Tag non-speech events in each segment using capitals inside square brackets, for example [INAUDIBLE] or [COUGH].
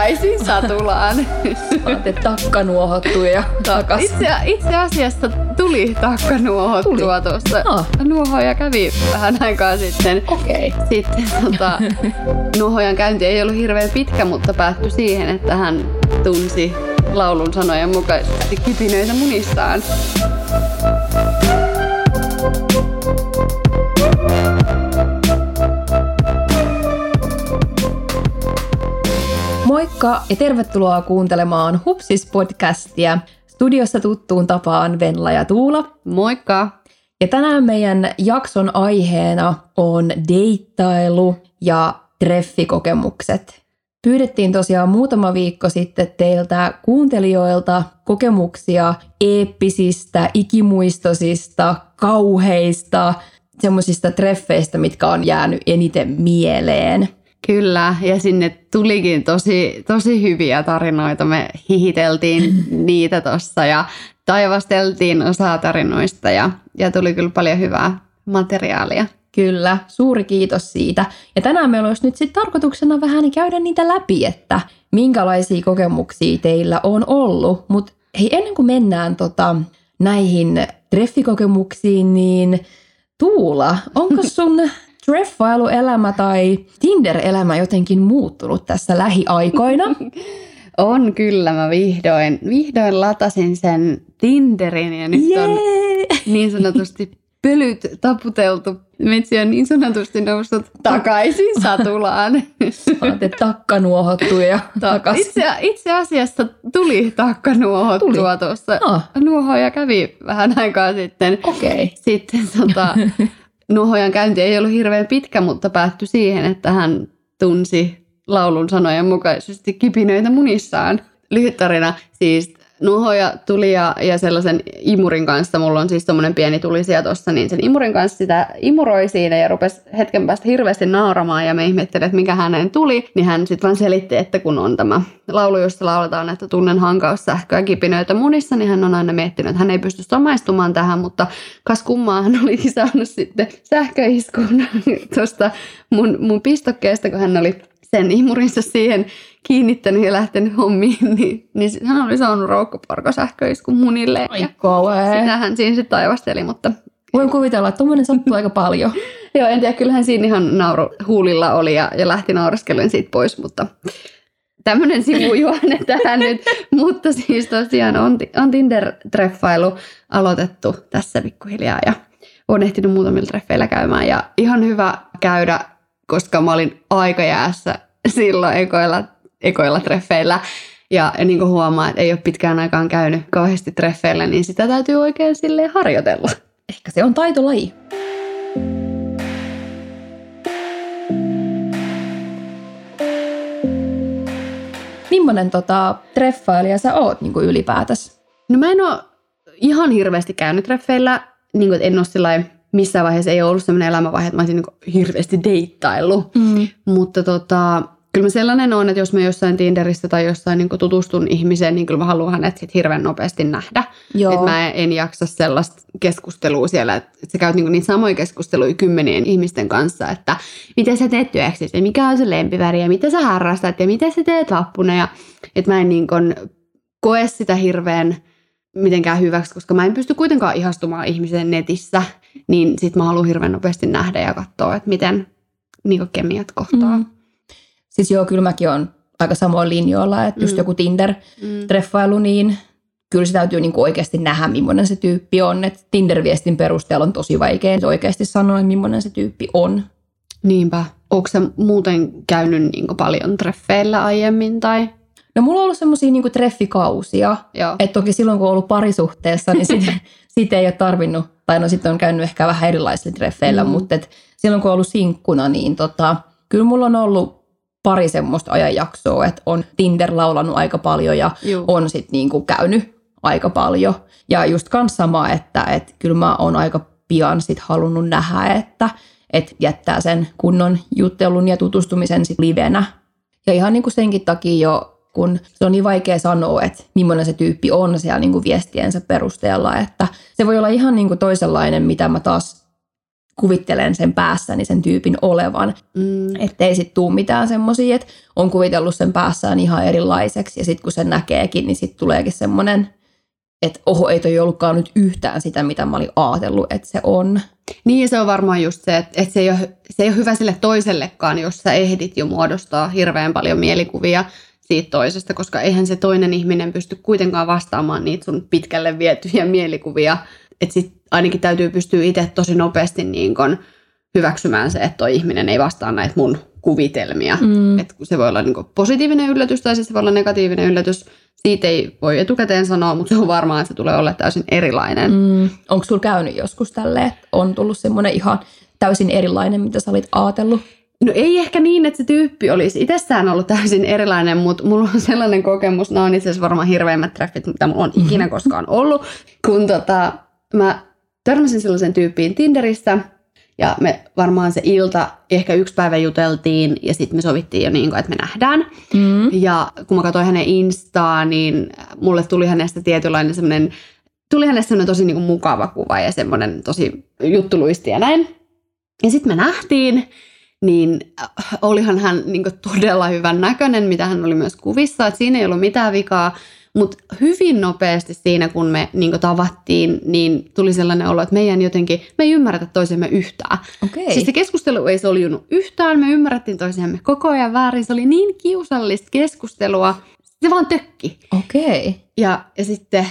takaisin Satulaan. Olette takkanuohottuja takas. Itse, itse asiassa tuli takkanuohottua tuossa. Ah. Nuohoja kävi vähän aikaa sitten. Okei. Okay. Sitten tota, [LAUGHS] nuohojan käynti ei ollut hirveän pitkä, mutta päättyi siihen, että hän tunsi laulun sanojen mukaisesti kipinöitä munissaan. Moikka ja tervetuloa kuuntelemaan Hupsis-podcastia. Studiossa tuttuun tapaan Venla ja Tuula. Moikka! Ja tänään meidän jakson aiheena on deittailu ja treffikokemukset. Pyydettiin tosiaan muutama viikko sitten teiltä kuuntelijoilta kokemuksia eeppisistä, ikimuistosista, kauheista, semmoisista treffeistä, mitkä on jäänyt eniten mieleen. Kyllä, ja sinne tulikin tosi, tosi hyviä tarinoita. Me hihiteltiin [LAUGHS] niitä tuossa ja taivasteltiin osaa tarinoista ja, ja tuli kyllä paljon hyvää materiaalia. Kyllä, suuri kiitos siitä. Ja tänään meillä olisi nyt sitten tarkoituksena vähän käydä niitä läpi, että minkälaisia kokemuksia teillä on ollut. Mutta hei, ennen kuin mennään tota, näihin treffikokemuksiin, niin Tuula, onko [LAUGHS] sun treffailuelämä tai Tinder-elämä jotenkin muuttunut tässä lähiaikoina? [LAUGHS] On kyllä, mä vihdoin, vihdoin latasin sen Tinderin ja nyt Jee! on niin sanotusti pölyt taputeltu. Metsi on niin sanotusti noussut takaisin Satulaan. Olette takkanuohottuja [LAUGHS] takas. Itse, itse asiassa tuli takkanuohottua tuossa. Ah. Nuohoja kävi vähän aikaa sitten. Okei. Okay. Sitten tota, [LAUGHS] nuohojan käynti ei ollut hirveän pitkä, mutta päättyi siihen, että hän tunsi laulun sanojen mukaisesti kipinöitä munissaan. Lyhyt tarina, siis nuohoja tuli ja, ja sellaisen imurin kanssa, mulla on siis semmoinen pieni tulisia tuossa, niin sen imurin kanssa sitä imuroi siinä ja rupesi hetken päästä hirveästi nauramaan ja me ihmettelin, että mikä häneen tuli, niin hän sitten vaan selitti, että kun on tämä laulu, jossa lauletaan, että tunnen hankaus sähköä kipinöitä munissa, niin hän on aina miettinyt, että hän ei pysty samaistumaan tähän, mutta kas kummaa hän oli [LAUGHS] saanut sitten sähköiskun [LAUGHS] tuosta mun, mun pistokkeesta, kun hän oli sen imurinsa siihen kiinnittänyt ja lähtenyt hommiin, [LAUGHS] niin, niin hän oli saanut roukkuporkosähköiskun munille. Ai ja kauhea. sitä hän siinä sitten taivasteli, mutta Voin kuvitella, että tuommoinen sattuu aika paljon. [LAUGHS] joo, en tiedä, kyllähän siinä ihan nauru huulilla oli ja, ja lähti nauraskellen siitä pois, mutta tämmöinen sivujuonne [LAUGHS] tähän nyt. Mutta siis tosiaan on, on Tinder-treffailu aloitettu tässä pikkuhiljaa ja olen ehtinyt muutamilla treffeillä käymään ja ihan hyvä käydä, koska mä olin aika jäässä [LAUGHS] silloin ekoilla, ekoilla treffeillä. Ja, ja niin kuin huomaa, että ei ole pitkään aikaan käynyt kauheasti treffeillä, niin sitä täytyy oikein silleen harjoitella. Ehkä se on taitolaji. Millainen tota, treffailija sä oot niin kuin ylipäätäs? No mä en ole ihan hirveästi käynyt treffeillä, niin kuin, en ole missään vaiheessa ei ole ollut sellainen elämänvaihe, että mä olisin niin hirveästi deittaillut. Mm. Mutta tota, kyllä mä sellainen on, että jos mä jossain Tinderissä tai jossain niin tutustun ihmiseen, niin kyllä mä haluan hänet sit hirveän nopeasti nähdä. Joo. Että mä en jaksa sellaista keskustelua siellä, että sä käyt niin niitä samoja keskusteluja kymmenien ihmisten kanssa, että mitä sä teet työksi, ja mikä on sun lempiväri ja mitä sä harrastat ja mitä sä teet vappuna. Ja, että mä en niin kuin koe sitä hirveän mitenkään hyväksi, koska mä en pysty kuitenkaan ihastumaan ihmiseen netissä, niin sit mä haluan hirveän nopeasti nähdä ja katsoa, että miten niin kemiat kohtaa. Mm. Siis joo, kyllä mäkin on aika samoin linjoilla, että just Mm. joku Tinder-treffailu, niin kyllä se täytyy niinku oikeasti nähdä, millainen se tyyppi on. Et Tinder-viestin perusteella on tosi vaikea oikeasti sanoa, että millainen se tyyppi on. Niinpä. Onko sä muuten käynyt niin paljon treffeillä aiemmin tai? No mulla on ollut semmoisia niinku treffikausia, että toki silloin kun on ollut parisuhteessa, niin sit, [LAUGHS] sit ei ole tarvinnut, tai no sitten on käynyt ehkä vähän erilaisilla treffeillä, Mm. mm. mutta et silloin kun on ollut sinkkuna, niin tota, kyllä mulla on ollut pari semmoista ajanjaksoa, että on Tinder laulanut aika paljon ja Juu. on sitten niinku käynyt aika paljon. Ja just kans sama, että et kyllä mä oon aika pian sit halunnut nähdä, että et jättää sen kunnon juttelun ja tutustumisen sit livenä. Ja ihan niinku senkin takia jo, kun se on niin vaikea sanoa, että millainen se tyyppi on siellä niinku viestiensä perusteella, että se voi olla ihan niinku toisenlainen, mitä mä taas kuvittelen sen päässäni sen tyypin olevan. Mm. Ettei sitten tuu mitään semmoisia, että on kuvitellut sen päässään ihan erilaiseksi ja sitten kun sen näkeekin, niin sitten tuleekin semmoinen, että oho, ei toi ollutkaan nyt yhtään sitä, mitä mä olin ajatellut, että se on. Niin se on varmaan just se, että, että se, ei ole, se ei ole hyvä sille toisellekaan, jos sä ehdit jo muodostaa hirveän paljon mielikuvia siitä toisesta, koska eihän se toinen ihminen pysty kuitenkaan vastaamaan niitä sun pitkälle vietyjä mielikuvia. Että sit ainakin täytyy pystyä itse tosi nopeasti niin kun hyväksymään se, että toi ihminen ei vastaa näitä mun kuvitelmia. Mm. Että se voi olla niin positiivinen yllätys tai siis se voi olla negatiivinen yllätys. Siitä ei voi etukäteen sanoa, mutta se on varmaan, että se tulee olla täysin erilainen. Mm. Onko sulla käynyt joskus tälleen, että on tullut semmoinen ihan täysin erilainen, mitä sä olit ajatellut? No ei ehkä niin, että se tyyppi olisi itsessään ollut täysin erilainen, mutta mulla on sellainen kokemus, nämä on itse asiassa varmaan hirveimmät treffit, mitä mulla on ikinä koskaan ollut, kun tota, mä törmäsin sellaisen tyyppiin Tinderissä, ja me varmaan se ilta, ehkä yksi päivä juteltiin ja sitten me sovittiin jo niin kuin, että me nähdään. Mm. Ja kun mä katsoin hänen Instaa, niin mulle tuli hänestä tietynlainen semmoinen, tuli hänestä semmoinen tosi niin kuin mukava kuva ja semmoinen tosi juttuluisti ja näin. Ja sitten me nähtiin, niin äh, olihan hän niin todella hyvän näköinen, mitä hän oli myös kuvissa, että siinä ei ollut mitään vikaa. Mutta hyvin nopeasti siinä, kun me niin tavattiin, niin tuli sellainen olo, että meidän jotenkin, me ei ymmärretä toisemme yhtään. Okay. Siis se keskustelu ei soljunut yhtään, me ymmärrettiin toisiamme koko ajan väärin. Se oli niin kiusallista keskustelua, se vaan tökki. Okei. Okay. Ja, ja sitten,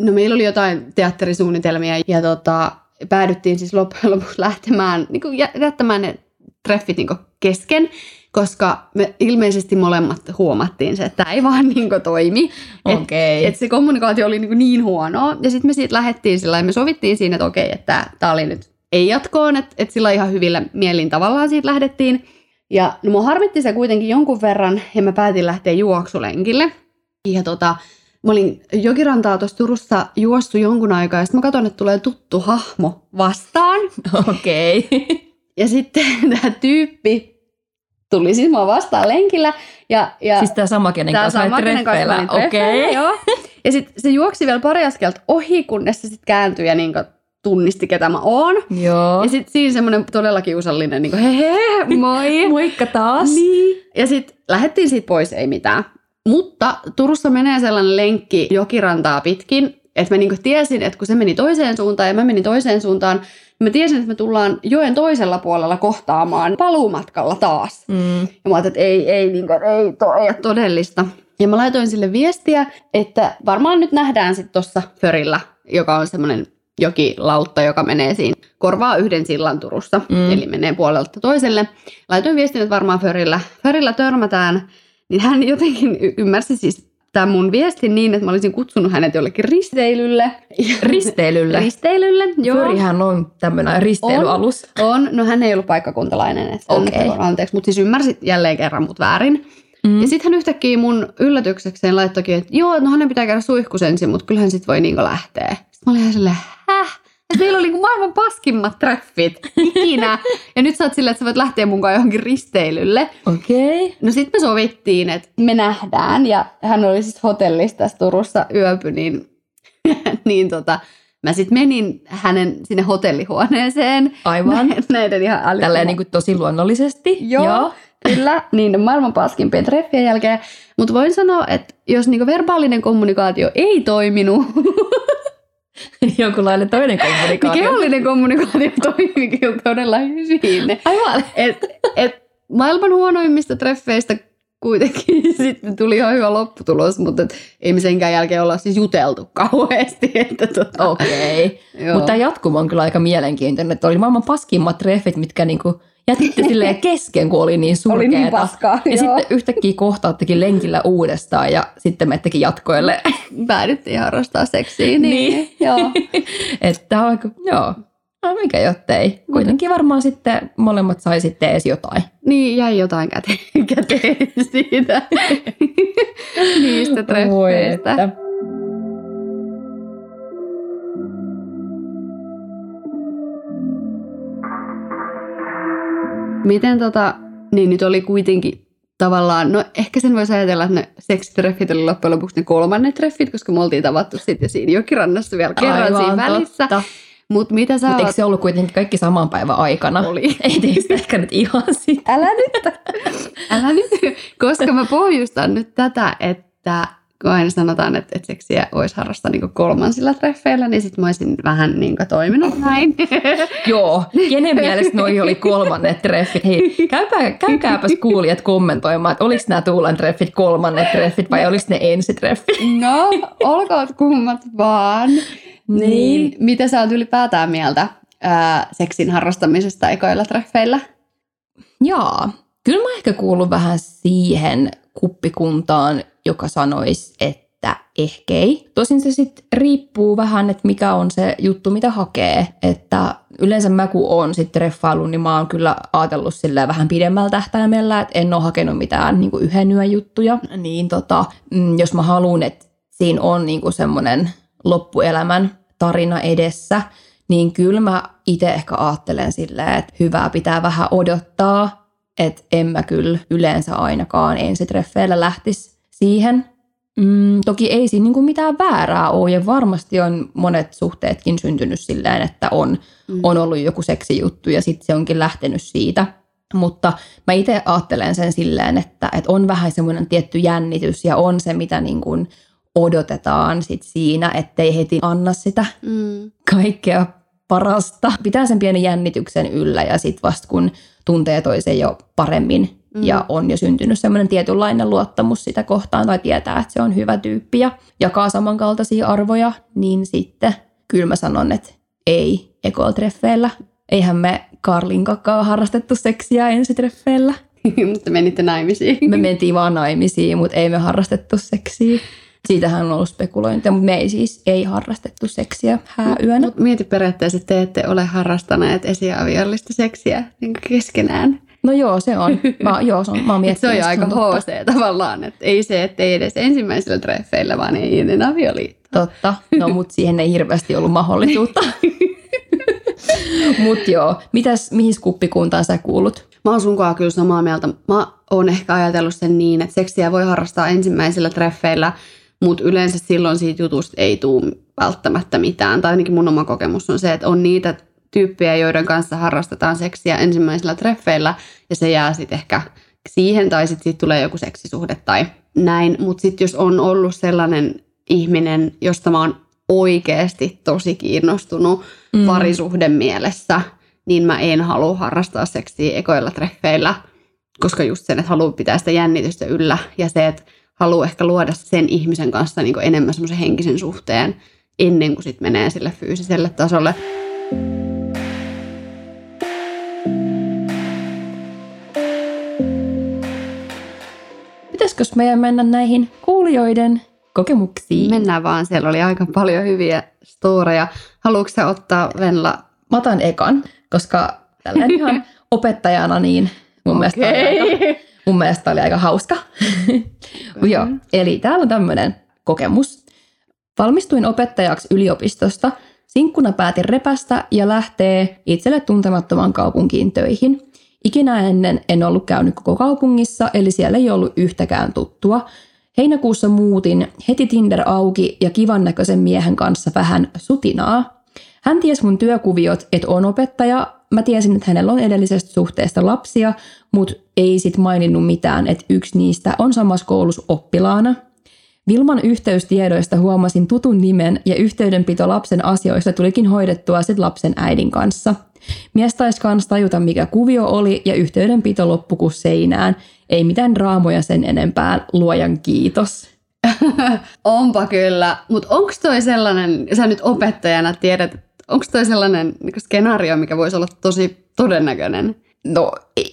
no meillä oli jotain teatterisuunnitelmia ja tota, päädyttiin siis loppujen lopuksi lähtemään, niin kuin jättämään ne treffit niin kesken koska me ilmeisesti molemmat huomattiin se, että tämä ei vaan niin toimi. Okei. Okay. Että et se kommunikaatio oli niin, niin huonoa. Ja sitten me siitä lähdettiin sillä me sovittiin siinä, että okei, että tämä oli nyt ei jatkoon, että, että sillä ihan hyvillä mielin tavallaan siitä lähdettiin. Ja no mua harmitti se kuitenkin jonkun verran, ja mä päätin lähteä juoksulenkille. Ja tota, mä olin Jokirantaa tuossa Turussa juossut jonkun aikaa, ja sitten mä katson, että tulee tuttu hahmo vastaan. Okei. Okay. [LAUGHS] Ja sitten [LAUGHS] tämä tyyppi tuli siis mua vastaan lenkillä. Ja, ja siis tämä sama, kenen kanssa sama, kenen kanssa Okei. Okay. Joo. Ja sitten se juoksi vielä pari askelta ohi, kunnes se sitten kääntyi ja niinku tunnisti, ketä mä oon. Joo. Ja sitten siinä semmoinen todella kiusallinen, niin kuin hehe, moi. [LAUGHS] Moikka taas. Niin. Ja sitten lähdettiin siitä pois, ei mitään. Mutta Turussa menee sellainen lenkki jokirantaa pitkin, että mä niinku tiesin, että kun se meni toiseen suuntaan ja mä menin toiseen suuntaan, mä tiesin, että me tullaan joen toisella puolella kohtaamaan paluumatkalla taas. Mm. Ja mä ajattelin, että ei, ei, niin kuin, ei, to, ei ole todellista. Ja mä laitoin sille viestiä, että varmaan nyt nähdään sitten tuossa Förillä, joka on semmoinen jokilautta, joka menee siinä, korvaa yhden sillan Turussa, mm. eli menee puolelta toiselle. Laitoin viestin, että varmaan Förillä, Förillä törmätään, niin hän jotenkin ymmärsi siis tämän mun viestin niin, että mä olisin kutsunut hänet jollekin risteilylle. Risteilylle? [LAUGHS] risteilylle, joo. Förihän on tämmöinen risteilyalus. On, on, no hän ei ollut paikkakuntalainen, että okay. on, anteeksi, mutta siis ymmärsi jälleen kerran mut väärin. Mm. Ja sitten hän yhtäkkiä mun yllätyksekseen laittokin, että joo, no hänen pitää käydä suihkus ensin, mutta kyllähän sit voi niinku lähteä. Sitten mä olin ihan silleen, häh? Et meillä oli niinku maailman paskimmat treffit ikinä. ja nyt sä oot silleen, että sä voit lähteä mukaan johonkin risteilylle. Okei. Okay. No sitten me sovittiin, että me nähdään. Ja hän oli siis hotellissa tässä Turussa yöpy, niin, [LAUGHS] niin tota, mä sitten menin hänen sinne hotellihuoneeseen. Aivan. Näiden ihan älyttömän. Tälleen niin kuin tosi luonnollisesti. Joo. Joo. Kyllä, niin maailman paskimpien treffien jälkeen. Mutta voin sanoa, että jos niinku verbaalinen kommunikaatio ei toiminut, [LAUGHS] [LAUGHS] Jonkunlainen toinen kommunikaatio. Kehollinen kommunikaatio [LAUGHS] toimii kyllä todella hyvin. Aivan. Et, et maailman huonoimmista treffeistä kuitenkin [LAUGHS] sitten tuli ihan hyvä lopputulos, mutta et ei me senkään jälkeen olla siis juteltu kauheasti. Että tota, Okei. Okay. Mutta tämä jatkuma on kyllä aika mielenkiintoinen, että oli maailman paskimmat treffit, mitkä niinku jätitte [LAUGHS] silleen kesken, kun oli niin surkeeta. Oli niin paskaa, Ja joo. sitten yhtäkkiä kohtaattekin lenkillä uudestaan ja sitten mettekin jatkoille. [LAUGHS] Päädyttiin harrastaa seksiä. Niin, niin. [LAUGHS] joo. että on aika, joo. No mikä jottei. Kuitenkin varmaan sitten molemmat sai sitten edes jotain. Niin, jäi jotain käteen, käteen siitä. Niistä treffeistä. Miten tota, niin nyt oli kuitenkin tavallaan, no ehkä sen voisi ajatella, että ne seksitreffit oli loppujen lopuksi ne kolmannet treffit, koska me oltiin tavattu sitten siinä jokirannassa vielä kerran Aivan, siinä välissä. Totta. Mutta mitä sä Mutta oot... eikö se ollut kuitenkin kaikki saman päivän aikana? Oli. [LAUGHS] Ei teistä ehkä nyt ihan sitä. Älä nyt! [LAUGHS] Älä nyt! Koska mä pohjustan nyt tätä, että kun aina sanotaan, että, että seksiä olisi harrastaa niin kolmansilla treffeillä, niin sitten mä olisin vähän niin toiminut näin. [LAUGHS] Joo, kenen mielestä noi oli kolmannet treffit? Hei, käypä, käykääpäs kuulijat kommentoimaan, että oliko nämä Tuulan treffit kolmannet treffit vai oliko ne ensitreffit? No, olkoot kummat vaan. Niin. niin. Mitä sä oot ylipäätään mieltä ää, seksin harrastamisesta ekoilla treffeillä? Jaa, kyllä mä ehkä kuulun vähän siihen kuppikuntaan, joka sanoisi, että ehkä ei. Tosin se sitten riippuu vähän, että mikä on se juttu, mitä hakee. Että yleensä mä kun oon sitten treffailu, niin mä oon kyllä ajatellut silleen vähän pidemmällä tähtäimellä, että en ole hakenut mitään niin yhden yön juttuja. Niin tota, mm, jos mä haluan, että siinä on niin semmoinen loppuelämän tarina edessä, niin kyllä mä itse ehkä ajattelen silleen, että hyvää pitää vähän odottaa, että en mä kyllä yleensä ainakaan ensitreffeillä lähtisi siihen. Mm, toki ei siinä niinku mitään väärää ole ja varmasti on monet suhteetkin syntynyt silleen, että on, mm. on ollut joku seksijuttu ja sitten se onkin lähtenyt siitä. Mutta mä itse ajattelen sen silleen, että, että on vähän semmoinen tietty jännitys ja on se, mitä niin kuin odotetaan sit siinä, ettei heti anna sitä mm. kaikkea parasta. Pitää sen pienen jännityksen yllä ja sitten vasta kun tuntee toisen jo paremmin mm. ja on jo syntynyt semmoinen tietynlainen luottamus sitä kohtaan tai tietää, että se on hyvä tyyppi ja jakaa samankaltaisia arvoja, niin sitten kyllä mä sanon, että ei ekotreffeillä. Eihän me Karlin kakaa harrastettu seksiä ensitreffeillä. [LAUGHS] mutta menitte naimisiin. Me mentiin vaan naimisiin, mutta ei me harrastettu seksiä. Siitähän on ollut spekulointia, mutta me ei siis ei harrastettu seksiä hääyönä. Mut mieti periaatteessa, että te ette ole harrastaneet esiaviallista seksiä niin keskenään. No joo, se on. Mä, joo, se on, mä oon se on jo aika HC tavallaan, että ei se, että ei edes ensimmäisillä treffeillä, vaan ei ennen avioliittoa. Totta, no mutta siihen ei hirveästi ollut mahdollisuutta. Mutta joo, mitäs, mihin kuppikuntaan sä kuulut? Mä oon sunkaan kyllä samaa mieltä. Mä oon ehkä ajatellut sen niin, että seksiä voi harrastaa ensimmäisillä treffeillä, mutta yleensä silloin siitä jutusta ei tule välttämättä mitään. Tai ainakin mun oma kokemus on se, että on niitä tyyppejä, joiden kanssa harrastetaan seksiä ensimmäisillä treffeillä, ja se jää sitten ehkä siihen, tai sitten siitä tulee joku seksisuhde tai näin. Mutta sitten jos on ollut sellainen ihminen, josta mä oon oikeasti tosi kiinnostunut mm. parisuhden mielessä, niin mä en halua harrastaa seksiä ekoilla treffeillä, koska just sen, että haluaa pitää sitä jännitystä yllä ja se, että haluaa ehkä luoda sen ihmisen kanssa niin enemmän semmoisen henkisen suhteen ennen kuin sit menee sille fyysiselle tasolle. Pitäisikö meidän mennä näihin kuulijoiden kokemuksiin? Mennään vaan, siellä oli aika paljon hyviä storeja. Haluatko sä ottaa Venla? Mä otan ekan, koska tällä ihan [LAUGHS] opettajana niin mun, okay. mielestä aika, mun mielestä oli aika hauska. [LAUGHS] Joo, eli täällä on tämmöinen kokemus. Valmistuin opettajaksi yliopistosta. Sinkkuna päätin repästä ja lähtee itselle tuntemattoman kaupunkiin töihin. Ikinä ennen en ollut käynyt koko kaupungissa, eli siellä ei ollut yhtäkään tuttua. Heinäkuussa muutin heti Tinder auki ja kivan näköisen miehen kanssa vähän sutinaa. Hän ties mun työkuviot, että on opettaja. Mä tiesin, että hänellä on edellisestä suhteesta lapsia, mutta ei sit maininnut mitään, että yksi niistä on samassa koulussa oppilaana. Vilman yhteystiedoista huomasin tutun nimen ja yhteydenpito lapsen asioista tulikin hoidettua sit lapsen äidin kanssa. Mies taisi kans tajuta, mikä kuvio oli ja yhteydenpito loppu seinään. Ei mitään raamoja sen enempää, luojan kiitos. [LAUGHS] Onpa kyllä, mutta onko toi sellainen, sä nyt opettajana tiedät, onko toi sellainen niin skenaario, mikä voisi olla tosi todennäköinen? No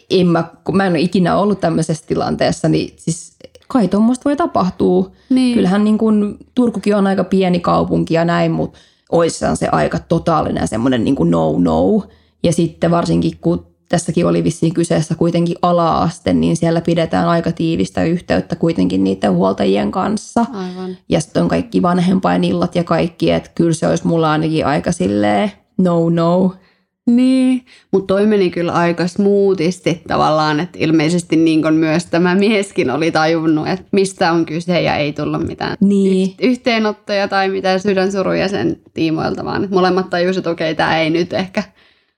en mä, kun mä en ole ikinä ollut tämmöisessä tilanteessa, niin siis kai tuommoista voi tapahtua. Niin. Kyllähän niin kun, Turkukin on aika pieni kaupunki ja näin, mutta oissaan se aika totaalinen semmoinen niin no-no. Ja sitten varsinkin kun tässäkin oli vissiin kyseessä kuitenkin ala-aste, niin siellä pidetään aika tiivistä yhteyttä kuitenkin niiden huoltajien kanssa. Aivan. Ja sitten on kaikki vanhempainillat ja kaikki, että kyllä se olisi mulla ainakin aika silleen no no. Niin, mutta toi meni kyllä aika smoothisti tavallaan, että ilmeisesti niin myös tämä mieskin oli tajunnut, että mistä on kyse ja ei tullut mitään Niin. yhteenottoja tai mitään sydänsuruja sen tiimoilta, vaan että molemmat tajusivat, että okei, tämä ei nyt ehkä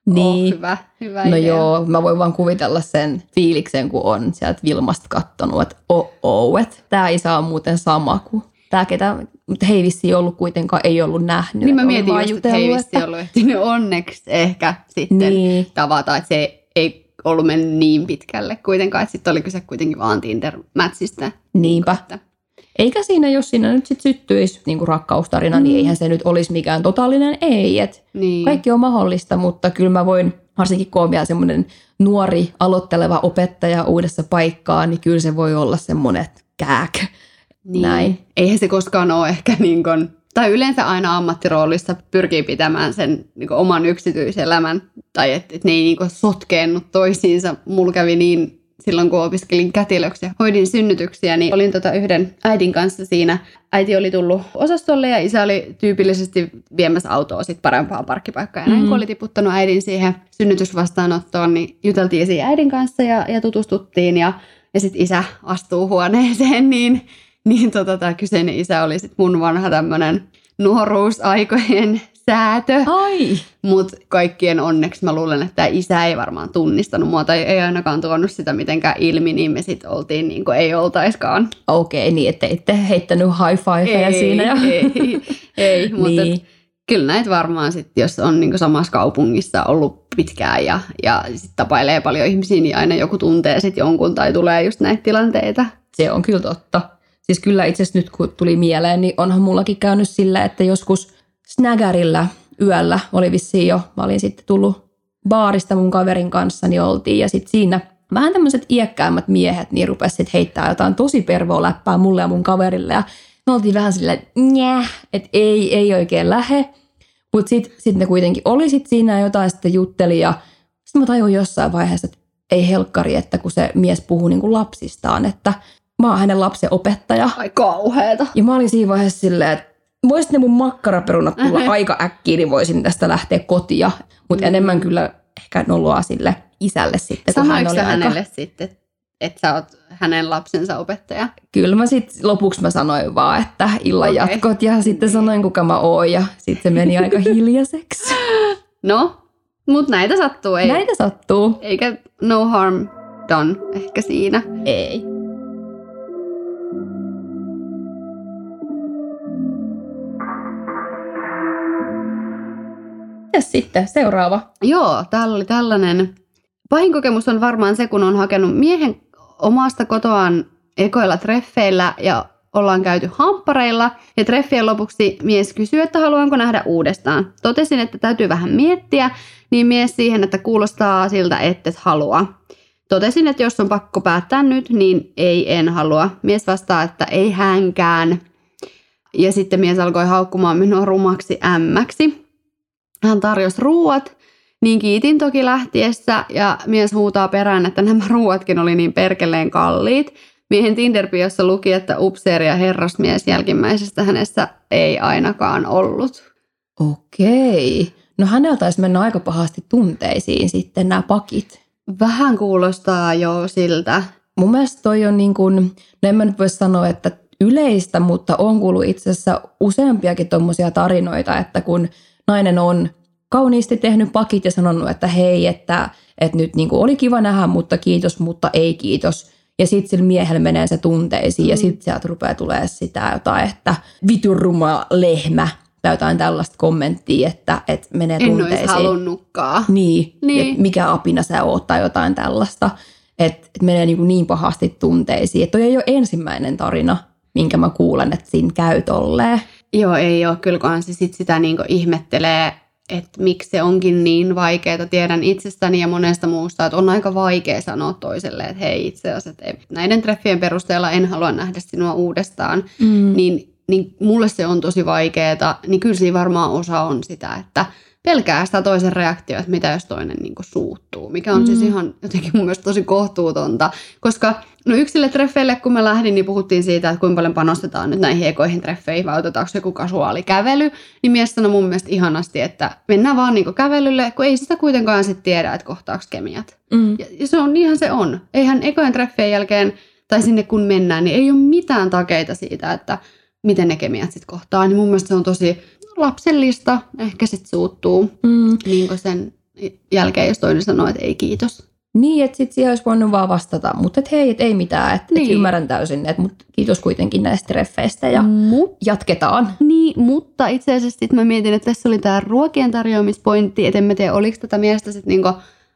Niin. ole hyvä, hyvä No idea. joo, mä voin vaan kuvitella sen fiiliksen, kun on sieltä Vilmasta kattonut, että oh, oh että tämä isä on muuten sama kuin tämä, ketä, mutta he ei vissiin ollut kuitenkaan, ei ollut nähnyt. Niin mä mietin just, että he ei ollut ehtinyt onneksi ehkä sitten Niin. tavata, että se ei ollut mennyt niin pitkälle kuitenkaan, että sitten oli kyse kuitenkin vaan Tinder-mätsistä. Niinpä. Että, Eikä siinä, jos siinä nyt sitten syttyisi niin kuin rakkaustarina, mm. niin eihän se nyt olisi mikään totaalinen ei. Et niin. kaikki on mahdollista, mutta kyllä mä voin, varsinkin kun on vielä semmoinen nuori aloitteleva opettaja uudessa paikkaa, niin kyllä se voi olla semmoinen että kääk. Niin. Näin. Eihän se koskaan ole ehkä [LAUGHS] niin kuin, tai yleensä aina ammattiroolissa pyrkii pitämään sen niin kuin oman yksityiselämän, tai että et ne ei niin kuin sotkeennu toisiinsa. Mulla kävi niin silloin, kun opiskelin kätilöksi ja hoidin synnytyksiä, niin olin tota yhden äidin kanssa siinä. Äiti oli tullut osastolle ja isä oli tyypillisesti viemässä autoa sit parempaan parkkipaikkaan. Ja näin Mhm. kun oli tiputtanut äidin siihen synnytysvastaanottoon, niin juteltiin siinä äidin kanssa ja, ja tutustuttiin. Ja, ja sitten isä astuu huoneeseen, [LAUGHS] niin [LAUGHS] niin tota, tämä kyseinen isä oli sit mun vanha tämmönen nuoruusaikojen säätö. Ai! Mutta kaikkien onneksi mä luulen, että tämä isä ei varmaan tunnistanut mua tai ei ainakaan tuonut sitä mitenkään ilmi, niin me sitten oltiin niin kuin ei oltaiskaan. Okei, niin että ette heittänyt high fiveja siinä. Ja... ei, ei [LAUGHS] mutta Niin. kyllä näitä varmaan sitten, jos on niin samassa kaupungissa ollut pitkään ja, ja sit tapailee paljon ihmisiä, niin aina joku tuntee sitten jonkun tai tulee just näitä tilanteita. Se on kyllä totta. Siis kyllä itse asiassa nyt kun tuli mieleen, niin onhan mullakin käynyt sillä, että joskus Snaggerillä yöllä oli vissiin jo, mä olin sitten tullut baarista mun kaverin kanssa, niin oltiin ja sitten siinä vähän tämmöiset iäkkäämmät miehet niin rupesivat heittää jotain tosi pervoa läppää mulle ja mun kaverille ja me oltiin vähän silleen, että ei, ei oikein lähe. Mutta sitten sit ne kuitenkin oli sit siinä jotain sitten jutteli ja sitten mä tajuin jossain vaiheessa, että ei helkkari, että kun se mies puhuu niin kuin lapsistaan, että mä oon hänen lapsen opettaja. Ai kauheeta. Ja mä olin siinä vaiheessa silleen, että voisit ne mun makkaraperunat tulla aika äkkiä, niin voisin tästä lähteä kotia. Mutta Mm. enemmän kyllä ehkä noloa sille isälle sitten, kun hän sä aika... hänelle sitten, että sä oot hänen lapsensa opettaja? Kyllä mä sitten lopuksi mä sanoin vaan, että illan Okei. jatkot ja sitten sanoin kuka mä oon ja sitten se meni aika [LAUGHS] hiljaiseksi. No, mutta näitä sattuu, ei, Näitä sattuu. eikä no harm done ehkä siinä. Ei. Ja sitten seuraava. Joo, täällä oli tällainen. Pahin kokemus on varmaan se, kun on hakenut miehen omasta kotoaan ekoilla treffeillä ja ollaan käyty hamppareilla. Ja treffien lopuksi mies kysyy, että haluanko nähdä uudestaan. Totesin, että täytyy vähän miettiä, niin mies siihen, että kuulostaa siltä, että et halua. Totesin, että jos on pakko päättää nyt, niin ei en halua. Mies vastaa, että ei hänkään. Ja sitten mies alkoi haukkumaan minua rumaksi ämmäksi. Hän tarjosi ruuat, niin kiitin toki lähtiessä ja mies huutaa perään, että nämä ruuatkin oli niin perkeleen kalliit. Miehen tinder luki, että upseeri ja herrasmies jälkimmäisestä hänessä ei ainakaan ollut. Okei. No hänellä taisi mennä aika pahasti tunteisiin sitten nämä pakit. Vähän kuulostaa jo siltä. Mun mielestä toi on niin kuin, no en mä nyt voi sanoa, että yleistä, mutta on kuullut itse asiassa useampiakin tuommoisia tarinoita, että kun nainen on kauniisti tehnyt pakit ja sanonut, että hei, että, että nyt niin kuin oli kiva nähdä, mutta kiitos, mutta ei kiitos. Ja sitten sillä miehellä menee se tunteisiin mm. ja sitten sieltä rupeaa tulee sitä jotain, että vituruma lehmä tai jotain tällaista kommenttia, että, että menee En olisi tunteisiin. halunnutkaan. Niin, Niin. että mikä apina sä oot tai jotain tällaista. Että et menee niin, niin pahasti tunteisiin. Että toi ei ole ensimmäinen tarina, minkä mä kuulen, että siinä käy tolleen. Joo, ei ole. Kyllä kunhan se sit sitä niinku ihmettelee, että miksi se onkin niin vaikeaa. Tiedän itsestäni ja monesta muusta, että on aika vaikea sanoa toiselle, että hei itse asiassa, että ei- näiden treffien perusteella en halua nähdä sinua uudestaan. Mm. Niin, niin mulle se on tosi vaikeaa. Niin kyllä siinä varmaan osa on sitä, että pelkää sitä toisen reaktiota, että mitä jos toinen niin kuin suuttuu, mikä on mm. siis ihan jotenkin mun mielestä tosi kohtuutonta, koska no yksille treffeille, kun mä lähdin, niin puhuttiin siitä, että kuinka paljon panostetaan nyt näihin ekoihin treffeihin, vai otetaanko joku kasuaali kävely, niin mies sanoi mun mielestä ihanasti, että mennään vaan niin kävelylle, kun ei sitä kuitenkaan sitten tiedä, että kohtaako kemiat. Mm. Ja, ja se on ihan se on. Eihän ekojen treffien jälkeen, tai sinne kun mennään, niin ei ole mitään takeita siitä, että miten ne kemiat sitten kohtaa. Niin mun mielestä se on tosi lapsellista, ehkä sitten suuttuu mm. niin sen jälkeen, jos toinen sanoo, että ei kiitos. Niin, että sitten siihen olisi voinut vaan vastata, mutta et hei, et ei mitään, että niin. et ymmärrän täysin, että mut kiitos kuitenkin näistä treffeistä ja Mut, jatketaan. Niin, mutta itse asiassa sit mä mietin, että tässä oli tämä ruokien tarjoamispointti, että en mä tiedä, oliko tätä miestä sitten niinku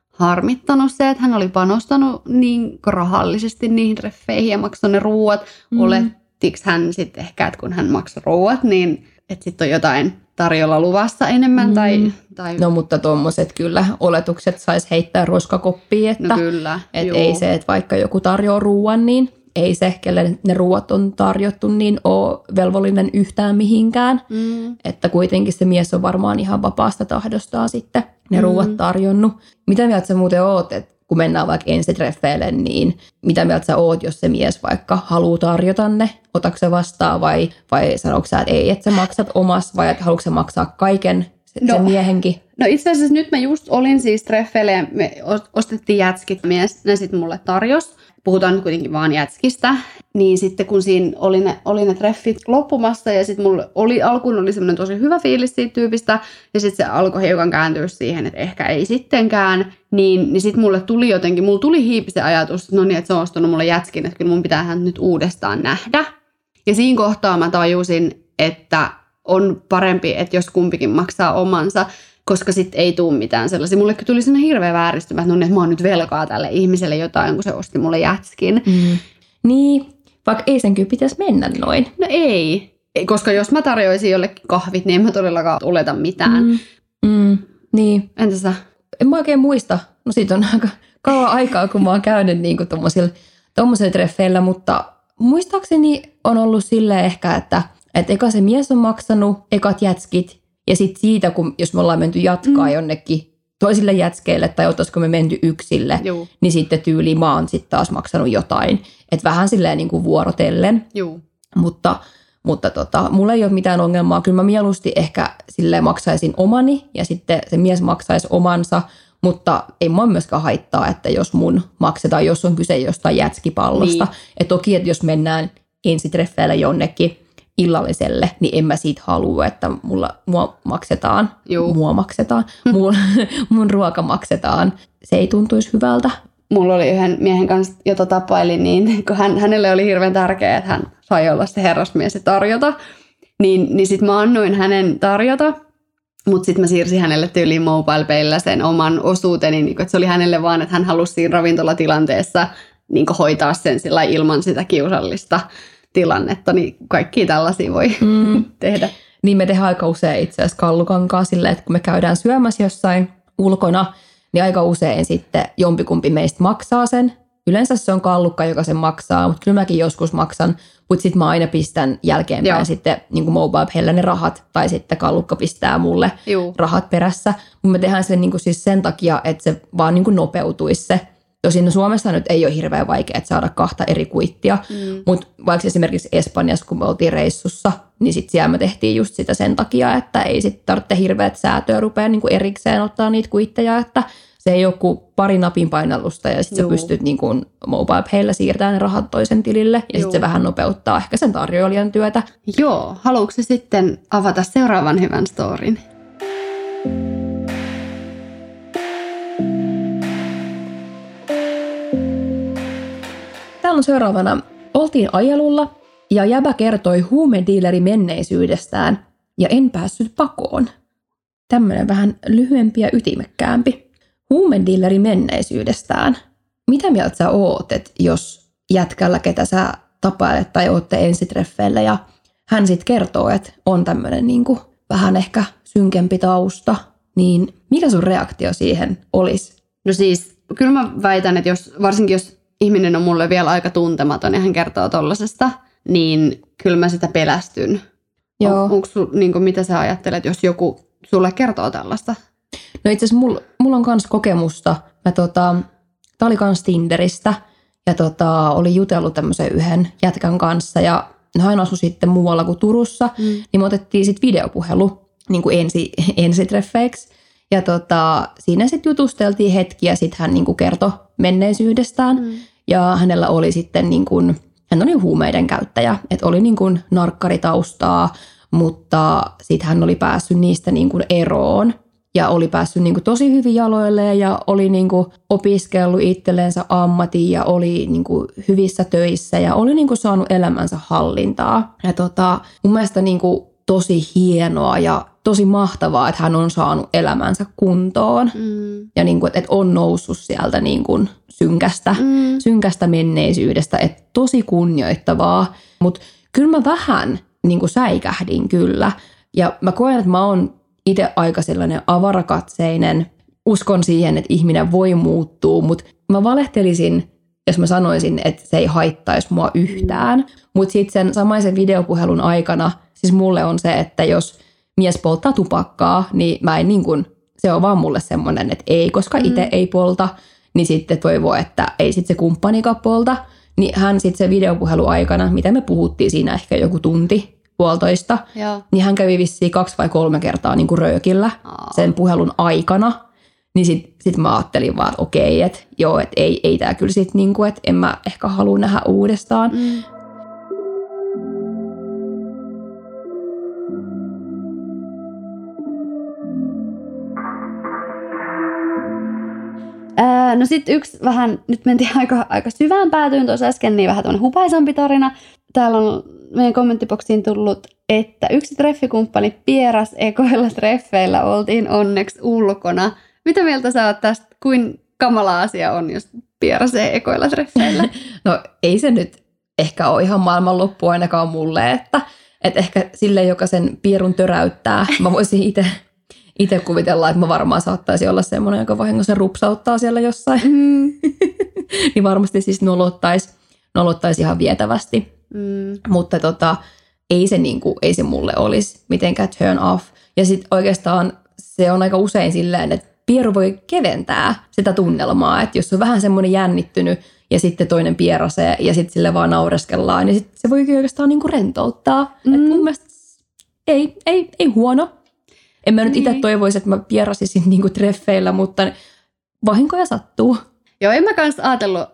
harmittanut se, että hän oli panostanut niin rahallisesti niihin treffeihin ja maksanut ne ruuat. Mm. Olettiks hän sitten ehkä, että kun hän maksoi ruuat, niin että sitten on jotain tarjolla luvassa enemmän. Mm. Tai, tai... No mutta tuommoiset kyllä oletukset saisi heittää roskakoppiin, että no kyllä, et ei se, että vaikka joku tarjoaa ruoan, niin ei se, kelle ne ruuat on tarjottu, niin ole velvollinen yhtään mihinkään. Mm. Että kuitenkin se mies on varmaan ihan vapaasta tahdostaan sitten ne mm. ruuat tarjonnut. Mitä mieltä sä muuten oot, että kun mennään vaikka ensitreffeille, niin mitä mieltä sä oot, jos se mies vaikka haluaa tarjota ne? Otatko se vastaan vai, vai sanoiko sä, että ei, että sä maksat omas vai että haluatko maksaa kaiken no, sen miehenkin? No itse asiassa nyt mä just olin siis treffeille ja me ostettiin jätskit mies, ne sitten mulle tarjos puhutaan nyt kuitenkin vaan jätskistä, niin sitten kun siinä oli ne, oli ne treffit loppumassa ja sitten mulla oli, alkuun oli semmoinen tosi hyvä fiilis siitä tyypistä ja sitten se alkoi hiukan kääntyä siihen, että ehkä ei sittenkään, niin, niin sitten mulle tuli jotenkin, mulla tuli hiipi se ajatus, että no niin, että se on ostanut mulle jätskin, että kyllä mun pitää hän nyt uudestaan nähdä. Ja siinä kohtaa mä tajusin, että on parempi, että jos kumpikin maksaa omansa, koska sitten ei tule mitään sellaisia. Mulle tuli sinne hirveä vääristymä, että, no, niin, että mä oon nyt velkaa tälle ihmiselle jotain, kun se osti mulle jätskin. Mm. Niin, vaikka ei sen kyllä pitäisi mennä noin. No ei. Koska jos mä tarjoisin jollekin kahvit, niin en mä todellakaan oleta mitään. Mm. Mm. Niin. Entä sä? En mä oikein muista. No siitä on aika kauan aikaa, kun mä oon käynyt niin tuommoisilla treffeillä, mutta muistaakseni on ollut silleen ehkä, että, että eka se mies on maksanut ekat jätskit ja sitten siitä, kun jos me ollaan menty jatkaa mm. jonnekin toisille jätskeille tai oltaisiko me menty yksille, Juu. niin sitten tyyli mä oon sitten taas maksanut jotain. Että vähän silleen niin kuin vuorotellen. Juu. Mutta, mutta tota, mulla ei ole mitään ongelmaa. Kyllä mä mieluusti ehkä silleen maksaisin omani ja sitten se mies maksaisi omansa, mutta ei mua myöskään haittaa, että jos mun maksetaan, jos on kyse jostain jätskipallosta. Niin. Et toki, että jos mennään ensitreffeille jonnekin, illalliselle, niin en mä siitä halua, että mulla, mua maksetaan, Juu. mua maksetaan, [LAUGHS] mun, mun ruoka maksetaan. Se ei tuntuisi hyvältä. Mulla oli yhden miehen kanssa, jota tapailin, niin [LAUGHS] kun hän, hänelle oli hirveän tärkeää, että hän sai olla se herrasmies ja tarjota, niin, niin sitten mä annoin hänen tarjota, mutta sitten mä siirsin hänelle tyyliin mobile sen oman osuuteni, niin kun, että se oli hänelle vaan, että hän halusi siinä ravintolatilanteessa niin hoitaa sen sillä ilman sitä kiusallista tilannetta, niin kaikki tällaisia voi mm. [LAUGHS] tehdä. Niin me tehdään aika usein itse asiassa kallukankaa silleen, että kun me käydään syömässä jossain ulkona, niin aika usein sitten jompikumpi meistä maksaa sen. Yleensä se on kallukka, joka sen maksaa, mutta kyllä mäkin joskus maksan, mutta sitten mä aina pistän jälkeenpäin Joo. sitten niin kuin mobile ne rahat, tai sitten kallukka pistää mulle Juu. rahat perässä. Mutta me tehdään sen niin kuin siis sen takia, että se vaan niin kuin nopeutuisi se Tosin no Suomessa nyt ei ole hirveän vaikea saada kahta eri kuittia, mm. mutta vaikka esimerkiksi Espanjassa, kun me oltiin reissussa, niin sitten siellä me tehtiin just sitä sen takia, että ei sitten tarvitse hirveät säätöä rupea niin erikseen ottaa niitä kuitteja, että se ei ole kuin pari napin painallusta ja sitten sä pystyt niin kuin mobile siirtämään ne rahat toisen tilille ja sitten se vähän nopeuttaa ehkä sen tarjoilijan työtä. Joo, haluatko sitten avata seuraavan hyvän storin? On seuraavana. Oltiin ajelulla ja jäbä kertoi huumediileri menneisyydestään ja en päässyt pakoon. Tämmöinen vähän lyhyempi ja ytimekkäämpi. Huumediileri menneisyydestään. Mitä mieltä sä oot, että jos jätkällä, ketä sä tapailet tai ootte ensitreffeillä ja hän sitten kertoo, että on tämmöinen niinku vähän ehkä synkempi tausta, niin mikä sun reaktio siihen olisi? No siis, kyllä mä väitän, että jos, varsinkin jos ihminen on mulle vielä aika tuntematon ja hän kertoo tollasesta, niin kyllä mä sitä pelästyn. Joo. On, onko sul, niin kuin, mitä sä ajattelet, jos joku sulle kertoo tällaista? No itse asiassa mulla, mulla on myös kokemusta. Mä tota, tää oli kans Tinderistä ja tota, oli jutellut tämmöisen yhden jätkän kanssa ja hän asui sitten muualla kuin Turussa, mm. niin me otettiin sitten videopuhelu niin kuin ensi, ensitreffeiksi. Ja tota, siinä sitten jutusteltiin hetki ja sitten hän niin kuin kertoi menneisyydestään. Mm. Ja hänellä oli sitten, niin kuin, hän oli huumeiden käyttäjä, että oli niin kuin narkkaritaustaa, mutta sitten hän oli päässyt niistä niin kuin eroon ja oli päässyt niin kuin tosi hyvin jaloille ja oli niin kuin opiskellut itsellensä ammatin ja oli niin kuin hyvissä töissä ja oli niin kuin saanut elämänsä hallintaa. Ja tota, mun mielestä niin kuin tosi hienoa ja tosi mahtavaa, että hän on saanut elämänsä kuntoon mm. ja niin kuin, että on noussut sieltä niin kuin synkästä, mm. synkästä menneisyydestä. Että tosi kunnioittavaa, mutta kyllä mä vähän niin kuin säikähdin kyllä. Ja mä koen, että mä oon itse aika sellainen avarakatseinen. Uskon siihen, että ihminen voi muuttua, mutta mä valehtelisin, jos mä sanoisin, että se ei haittaisi mua yhtään. Mutta sitten sen samaisen videopuhelun aikana, siis mulle on se, että jos mies polttaa tupakkaa, niin mä en niin kuin, se on vaan mulle semmoinen, että ei, koska itse mm. ei polta, niin sitten toivoo, että ei sitten se kumppanikaan polta. Niin hän sitten se videopuhelu aikana, mitä me puhuttiin siinä ehkä joku tunti, puolitoista, Joo. niin hän kävi vissiin kaksi vai kolme kertaa niin kuin röökillä Aa. sen puhelun aikana. Niin sitten sit mä ajattelin vaan, että okei, että joo, että ei, ei tämä kyllä sitten, niin kuin, että en mä ehkä halua nähdä uudestaan. Mm. No sitten yksi vähän, nyt mentiin [LAUGHS] aika, aika syvään päätyyn tuossa äsken, niin vähän tuonne hupaisampi tarina. Täällä on meidän kommenttiboksiin tullut, että yksi treffikumppani pieras ekoilla treffeillä oltiin onneksi ulkona. Mitä mieltä sä oot tästä? Kuin kamala asia on, jos pierasee ekoilla treffeillä? [LAUGHS] no ei se nyt ehkä ole ihan maailmanloppu ainakaan mulle, että, että ehkä sille, joka sen pierun töräyttää, mä voisin itse itse kuvitella, että mä varmaan saattaisi olla semmoinen, joka vahingossa rupsauttaa siellä jossain. Mm. [LAUGHS] niin varmasti siis nolottaisi, nolottaisi ihan vietävästi. Mm. Mutta tota, ei, se niinku, ei se mulle olisi mitenkään turn off. Ja sitten oikeastaan se on aika usein silleen, että pieru voi keventää sitä tunnelmaa. Että jos on vähän semmoinen jännittynyt ja sitten toinen pierasee ja sitten sille vaan naureskellaan, niin sit se voi oikeastaan niinku rentouttaa. Mm. Et mun mielestä ei, ei, ei huono. En mä nyt itse niin. toivoisi, että mä pierasisin [LAUGHS] niinku treffeillä, mutta vahinkoja sattuu. Joo, en mä kanssa ajatellut,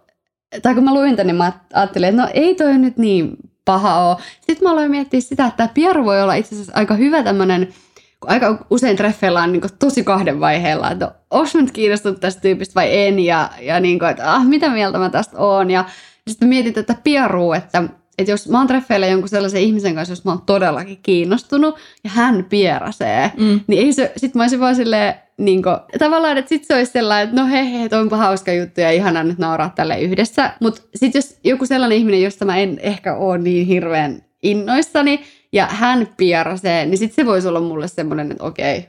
tai kun mä luin tämän, niin mä ajattelin, että no ei toi nyt niin paha ole. Sitten mä aloin miettiä sitä, että tämä pieru voi olla itse asiassa aika hyvä tämmöinen, kun aika usein treffeillä on niin tosi kahden vaiheella, että onko mä nyt kiinnostunut tästä tyypistä vai en, ja, ja niin kuin, että ah, mitä mieltä mä tästä oon. Ja sitten mietin tätä pierua, että että jos mä oon treffeillä jonkun sellaisen ihmisen kanssa, jos mä oon todellakin kiinnostunut ja hän pierasee, mm. niin ei se, sit mä olisin vaan silleen, niin kuin, tavallaan, että sit se olisi sellainen, että no hei, hei, onpa hauska juttu ja ihana nyt nauraa tälle yhdessä. Mutta sitten jos joku sellainen ihminen, josta mä en ehkä ole niin hirveän innoissani ja hän pierasee, niin sitten se voisi olla mulle semmoinen, että okei,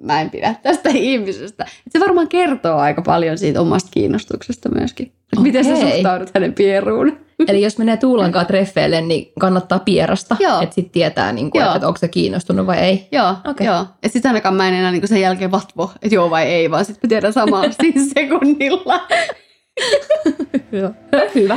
mä en pidä tästä [LAUGHS] ihmisestä. Et se varmaan kertoo aika paljon siitä omasta kiinnostuksesta myöskin. Okay. Miten sä suhtaudut hänen pieruun? [LAUGHS] Eli jos menee Tuulankaan treffeille, niin kannattaa pierasta. Että sitten tietää, niin kuin, että onko se kiinnostunut vai ei. Joo, okay. joo. Ja sitten ainakaan mä en enää niin sen jälkeen vatvo, että joo vai ei, vaan sitten tiedän samalla [LAUGHS] siinä sekunnilla. Hyvä.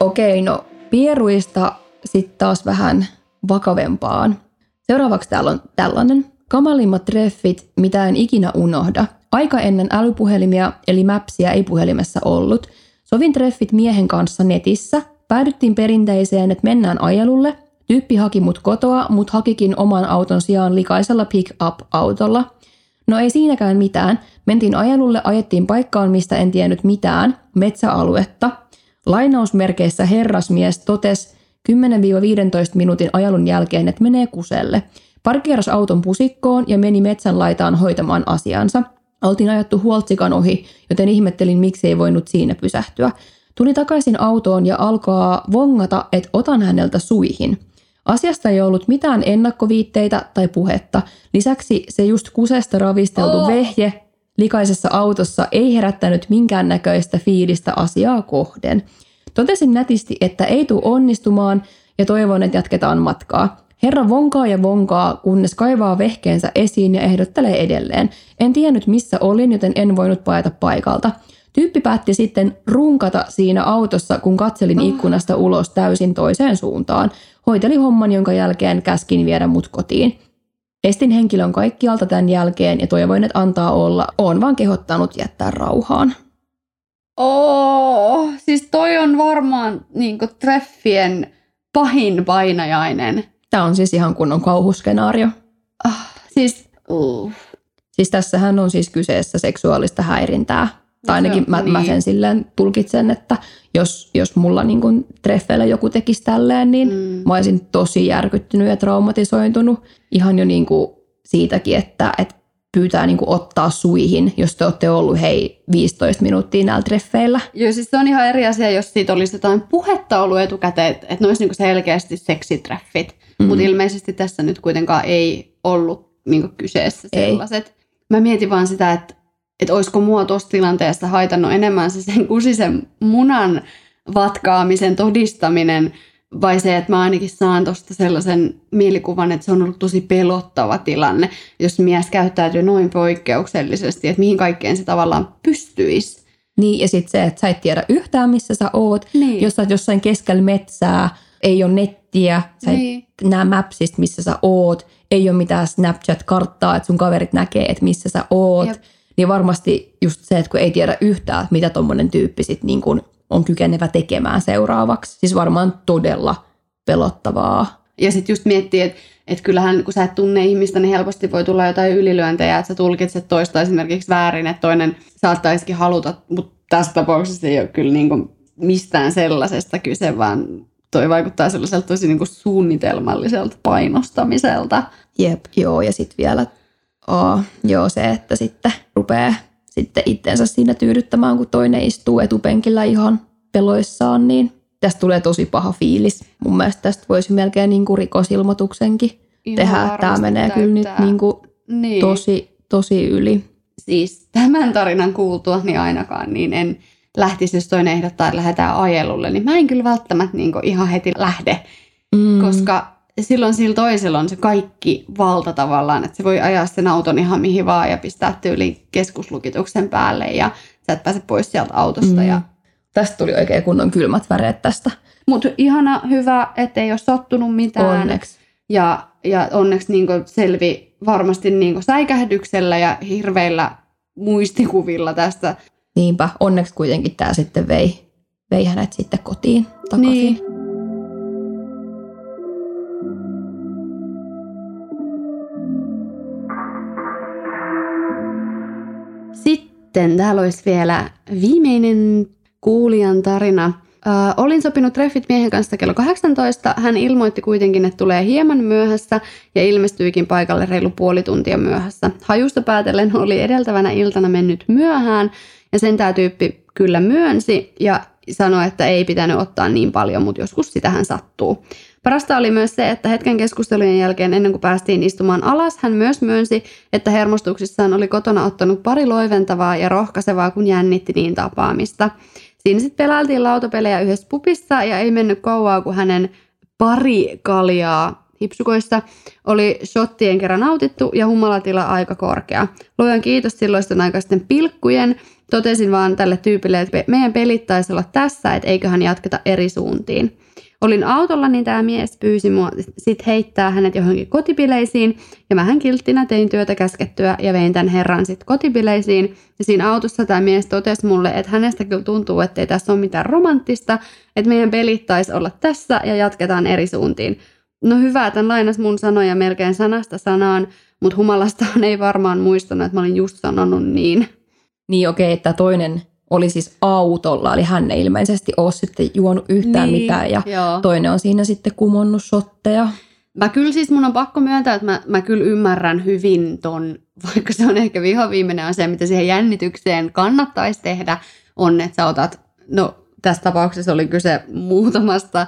Okei, no pieruista sitten taas vähän vakavempaan. Seuraavaksi täällä on tällainen. Kamalimmat treffit, mitä en ikinä unohda. Aika ennen älypuhelimia eli mäpsiä ei puhelimessa ollut. Sovin treffit miehen kanssa netissä. Päädyttiin perinteiseen, että mennään ajelulle. Tyyppi haki mut kotoa, mut hakikin oman auton sijaan likaisella pick-up-autolla. No ei siinäkään mitään. Mentiin ajelulle, ajettiin paikkaan, mistä en tiennyt mitään, metsäaluetta. Lainausmerkeissä herrasmies totesi 10-15 minuutin ajelun jälkeen, että menee kuselle – Parkkeeras auton pusikkoon ja meni metsän laitaan hoitamaan asiansa. Oltiin ajattu huoltsikan ohi, joten ihmettelin, miksi ei voinut siinä pysähtyä. Tuli takaisin autoon ja alkaa vongata, että otan häneltä suihin. Asiasta ei ollut mitään ennakkoviitteitä tai puhetta. Lisäksi se just kusesta ravisteltu oh. vehje likaisessa autossa ei herättänyt minkäännäköistä fiilistä asiaa kohden. Totesin nätisti, että ei tule onnistumaan ja toivon, että jatketaan matkaa. Herra vonkaa ja vonkaa, kunnes kaivaa vehkeensä esiin ja ehdottelee edelleen. En tiennyt missä olin, joten en voinut paeta paikalta. Tyyppi päätti sitten runkata siinä autossa, kun katselin ikkunasta ulos täysin toiseen suuntaan. Hoiteli homman, jonka jälkeen käskin viedä mut kotiin. Estin henkilön kaikkialta tämän jälkeen ja toivoin, että antaa olla. Oon vaan kehottanut jättää rauhaan. Oh, siis toi on varmaan niin treffien pahin painajainen. Tämä on siis ihan kunnon kauhuskenaario. Ah, siis, uh. siis tässähän on siis kyseessä seksuaalista häirintää. Tai ainakin mä, niin. mä sen silleen tulkitsen, että jos, jos mulla niin kun treffeillä joku tekisi tälleen, niin mm. mä olisin tosi järkyttynyt ja traumatisoitunut. Ihan jo niin kuin siitäkin, että, että pyytää niin kuin ottaa suihin, jos te olette ollut hei 15 minuuttia näillä treffeillä. Joo, siis se on ihan eri asia, jos siitä olisi jotain puhetta ollut etukäteen, että ne olisi niin kuin selkeästi seksitreffit. Mm. Mutta ilmeisesti tässä nyt kuitenkaan ei ollut niin kuin kyseessä sellaiset. Ei. Mä mietin vaan sitä, että, että olisiko mua tuossa tilanteessa haitannut enemmän se sen kusisen munan vatkaamisen todistaminen – vai se, että mä ainakin saan tuosta sellaisen mielikuvan, että se on ollut tosi pelottava tilanne, jos mies käyttäytyy noin poikkeuksellisesti, että mihin kaikkeen se tavallaan pystyisi. Niin, ja sitten se, että sä et tiedä yhtään, missä sä oot. Niin. Jos sä oot jossain keskellä metsää, ei ole nettiä, sä niin. et näe Mapsista, missä sä oot, ei ole mitään Snapchat-karttaa, että sun kaverit näkee, että missä sä oot. Jep. Niin varmasti just se, että kun ei tiedä yhtään, mitä tuommoinen tyyppi sitten niin kuin on kykenevä tekemään seuraavaksi. Siis varmaan todella pelottavaa. Ja sitten just miettii, että et kyllähän kun sä et tunne ihmistä, niin helposti voi tulla jotain ylilyöntejä, että sä tulkitset toista esimerkiksi väärin, että toinen saattaisikin haluta, mutta tässä tapauksessa ei ole kyllä niin kuin mistään sellaisesta kyse, vaan toi vaikuttaa sellaiselta tosi niin kuin suunnitelmalliselta painostamiselta. Jep, joo, ja sitten vielä oh, joo, se, että sitten rupeaa sitten itteensä siinä tyydyttämään, kun toinen istuu etupenkillä ihan peloissaan, niin tästä tulee tosi paha fiilis. Mun mielestä tästä voisi melkein niin kuin rikosilmoituksenkin ihan tehdä. Tämä menee täyttää. kyllä nyt niin kuin niin. Tosi, tosi yli. Siis tämän tarinan kuultua, niin ainakaan niin en lähtisi, jos toinen ehdottaa, että lähdetään ajelulle, niin mä en kyllä välttämättä niin ihan heti lähde, mm. koska ja silloin sillä toisella on se kaikki valta tavallaan, että se voi ajaa sen auton ihan mihin vaan ja pistää tyyli keskuslukituksen päälle ja sä et pääse pois sieltä autosta. Mm. Ja... Tästä tuli oikein kunnon kylmät väreet tästä. Mutta ihana, hyvä, ettei ole sattunut mitään. Onneksi. Ja, ja onneksi niin selvi varmasti niin säikähdyksellä ja hirveillä muistikuvilla tästä. Niinpä, onneksi kuitenkin tämä sitten vei, vei hänet sitten kotiin takaisin. Niin. Sitten täällä olisi vielä viimeinen kuulijan tarina. Ö, olin sopinut treffit miehen kanssa kello 18. Hän ilmoitti kuitenkin, että tulee hieman myöhässä ja ilmestyikin paikalle reilu puoli tuntia myöhässä. Hajusta päätellen oli edeltävänä iltana mennyt myöhään ja sen tämä tyyppi kyllä myönsi ja sanoi, että ei pitänyt ottaa niin paljon, mutta joskus sitähän sattuu. Parasta oli myös se, että hetken keskustelujen jälkeen ennen kuin päästiin istumaan alas, hän myös myönsi, että hermostuksissaan oli kotona ottanut pari loiventavaa ja rohkaisevaa, kun jännitti niin tapaamista. Siinä sitten pelailtiin lautapelejä yhdessä pupissa ja ei mennyt kauaa, kun hänen pari kaljaa hipsukoissa oli shottien kerran nautittu ja humalatila aika korkea. Luojan kiitos silloisten aikaisten pilkkujen. Totesin vaan tälle tyypille, että meidän pelit taisi olla tässä, että eiköhän jatketa eri suuntiin. Olin autolla, niin tämä mies pyysi mua sit heittää hänet johonkin kotipileisiin. Ja mähän kilttinä tein työtä käskettyä ja vein tämän herran sitten kotipileisiin. Ja siinä autossa tämä mies totesi mulle, että hänestä kyllä tuntuu, että ei tässä ole mitään romanttista. Että meidän pelit taisi olla tässä ja jatketaan eri suuntiin. No hyvä, tämän lainas mun sanoja melkein sanasta sanaan, mutta humalastaan ei varmaan muistanut, että mä olin just sanonut niin. Niin okei, okay, että toinen oli siis autolla, eli hän ei ilmeisesti ole sitten juonut yhtään niin, mitään ja joo. toinen on siinä sitten kumonnut sotteja. Mä kyllä siis mun on pakko myöntää, että mä, mä kyllä ymmärrän hyvin ton, [LAUGHS] vaikka se on ehkä vihoviimeinen asia, mitä siihen jännitykseen kannattaisi tehdä, on, että sä otat, no tässä tapauksessa oli kyse muutamasta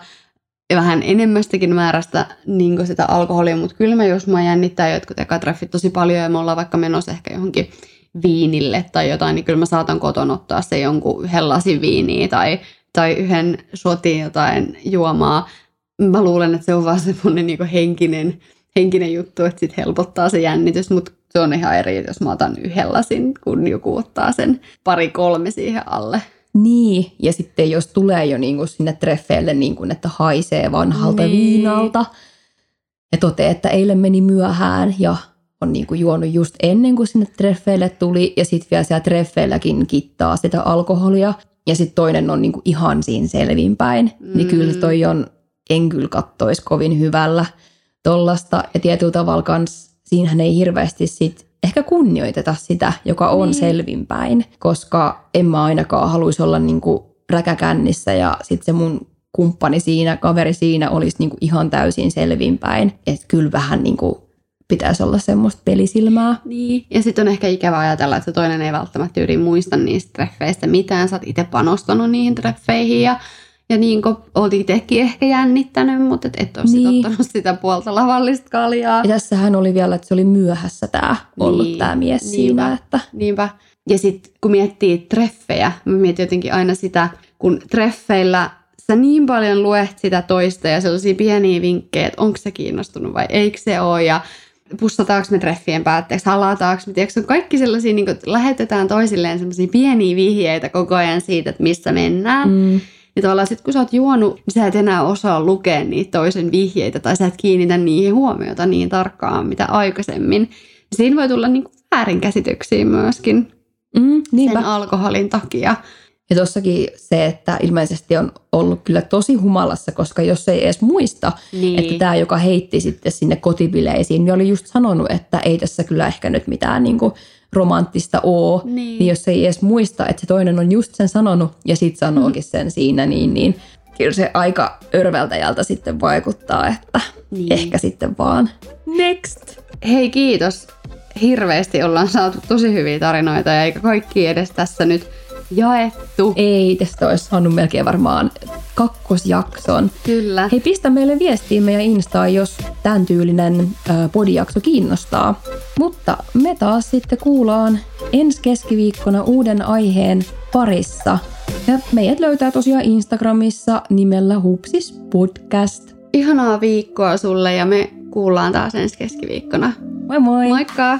ja vähän enemmästäkin määrästä niin sitä alkoholia, mutta kyllä mä jos mä jännittää jotkut ekatreffit tosi paljon ja me ollaan vaikka menossa ehkä johonkin viinille tai jotain, niin kyllä mä saatan koton ottaa se jonkun yhden lasin viiniä tai tai yhden shotin jotain juomaa. Mä luulen, että se on vaan semmoinen niin henkinen, henkinen juttu, että sit helpottaa se jännitys, mutta se on ihan eri, jos mä otan yhden lasin, kun joku ottaa sen pari kolme siihen alle. Niin, ja sitten jos tulee jo niin kuin sinne treffeille, niin kuin, että haisee vanhalta niin. viinalta, ja toteaa, että eilen meni myöhään ja on niin kuin juonut just ennen kuin sinne treffeille tuli, ja sitten vielä siellä treffeilläkin kittaa sitä alkoholia, ja sitten toinen on niin kuin ihan siinä selvinpäin, mm. niin kyllä toi on, en kyllä kattoisi kovin hyvällä tollasta, ja tietyllä tavalla kans, siinähän ei hirveästi sit ehkä kunnioiteta sitä, joka on niin. selvinpäin, koska en mä ainakaan haluaisi olla niin kuin räkäkännissä ja sitten se mun kumppani siinä, kaveri siinä olisi niin kuin ihan täysin selvinpäin. Että kyllä vähän niin kuin pitäisi olla semmoista pelisilmää. Niin, ja sitten on ehkä ikävä ajatella, että se toinen ei välttämättä yri muista niistä treffeistä mitään. Sä oot itse panostanut niihin treffeihin ja ja niin kuin olet itsekin ehkä jännittänyt, mutta et, et ole niin. ottanut sitä puolta lavallista kaljaa. Ja tässähän oli vielä, että se oli myöhässä tämä ollut niin. tämä mies niinpä, siinä. Että... Niinpä. Ja sitten kun miettii treffejä, mä mietin jotenkin aina sitä, kun treffeillä sä niin paljon luet sitä toista ja sellaisia pieniä vinkkejä, että onko se kiinnostunut vai eikö se ole. Ja pussataanko me treffien päätteeksi, halataanko me, tiedätkö, kaikki sellaisia, niin kuin, lähetetään toisilleen sellaisia pieniä vihjeitä koko ajan siitä, että missä mennään. Mm. Ja tavallaan sitten kun sä oot juonut, niin sä et enää osaa lukea niitä toisen vihjeitä tai sä et kiinnitä niihin huomiota niin tarkkaan, mitä aikaisemmin. Siinä voi tulla niin väärinkäsityksiä myöskin mm, sen alkoholin takia. Ja tossakin se, että ilmeisesti on ollut kyllä tosi humalassa, koska jos ei edes muista, niin. että tämä, joka heitti sitten sinne kotibileisiin, niin oli just sanonut, että ei tässä kyllä ehkä nyt mitään niin kuin romanttista oo. Niin. niin jos ei edes muista, että se toinen on just sen sanonut ja sitten sanookin sen siinä, niin, niin kyllä se aika örvältäjältä sitten vaikuttaa, että niin. ehkä sitten vaan next. Hei kiitos. Hirveästi ollaan saatu tosi hyviä tarinoita ja eikä kaikki edes tässä nyt jaettu. Ei, tästä olisi saanut melkein varmaan kakkosjakson. Kyllä. Hei, pistä meille viestiä meidän Instaan, jos tämän tyylinen podijakso kiinnostaa. Mutta me taas sitten kuullaan ensi keskiviikkona uuden aiheen parissa. Ja meidät löytää tosiaan Instagramissa nimellä Hupsis Podcast. Ihanaa viikkoa sulle ja me kuullaan taas ensi keskiviikkona. Moi moi! Moikka!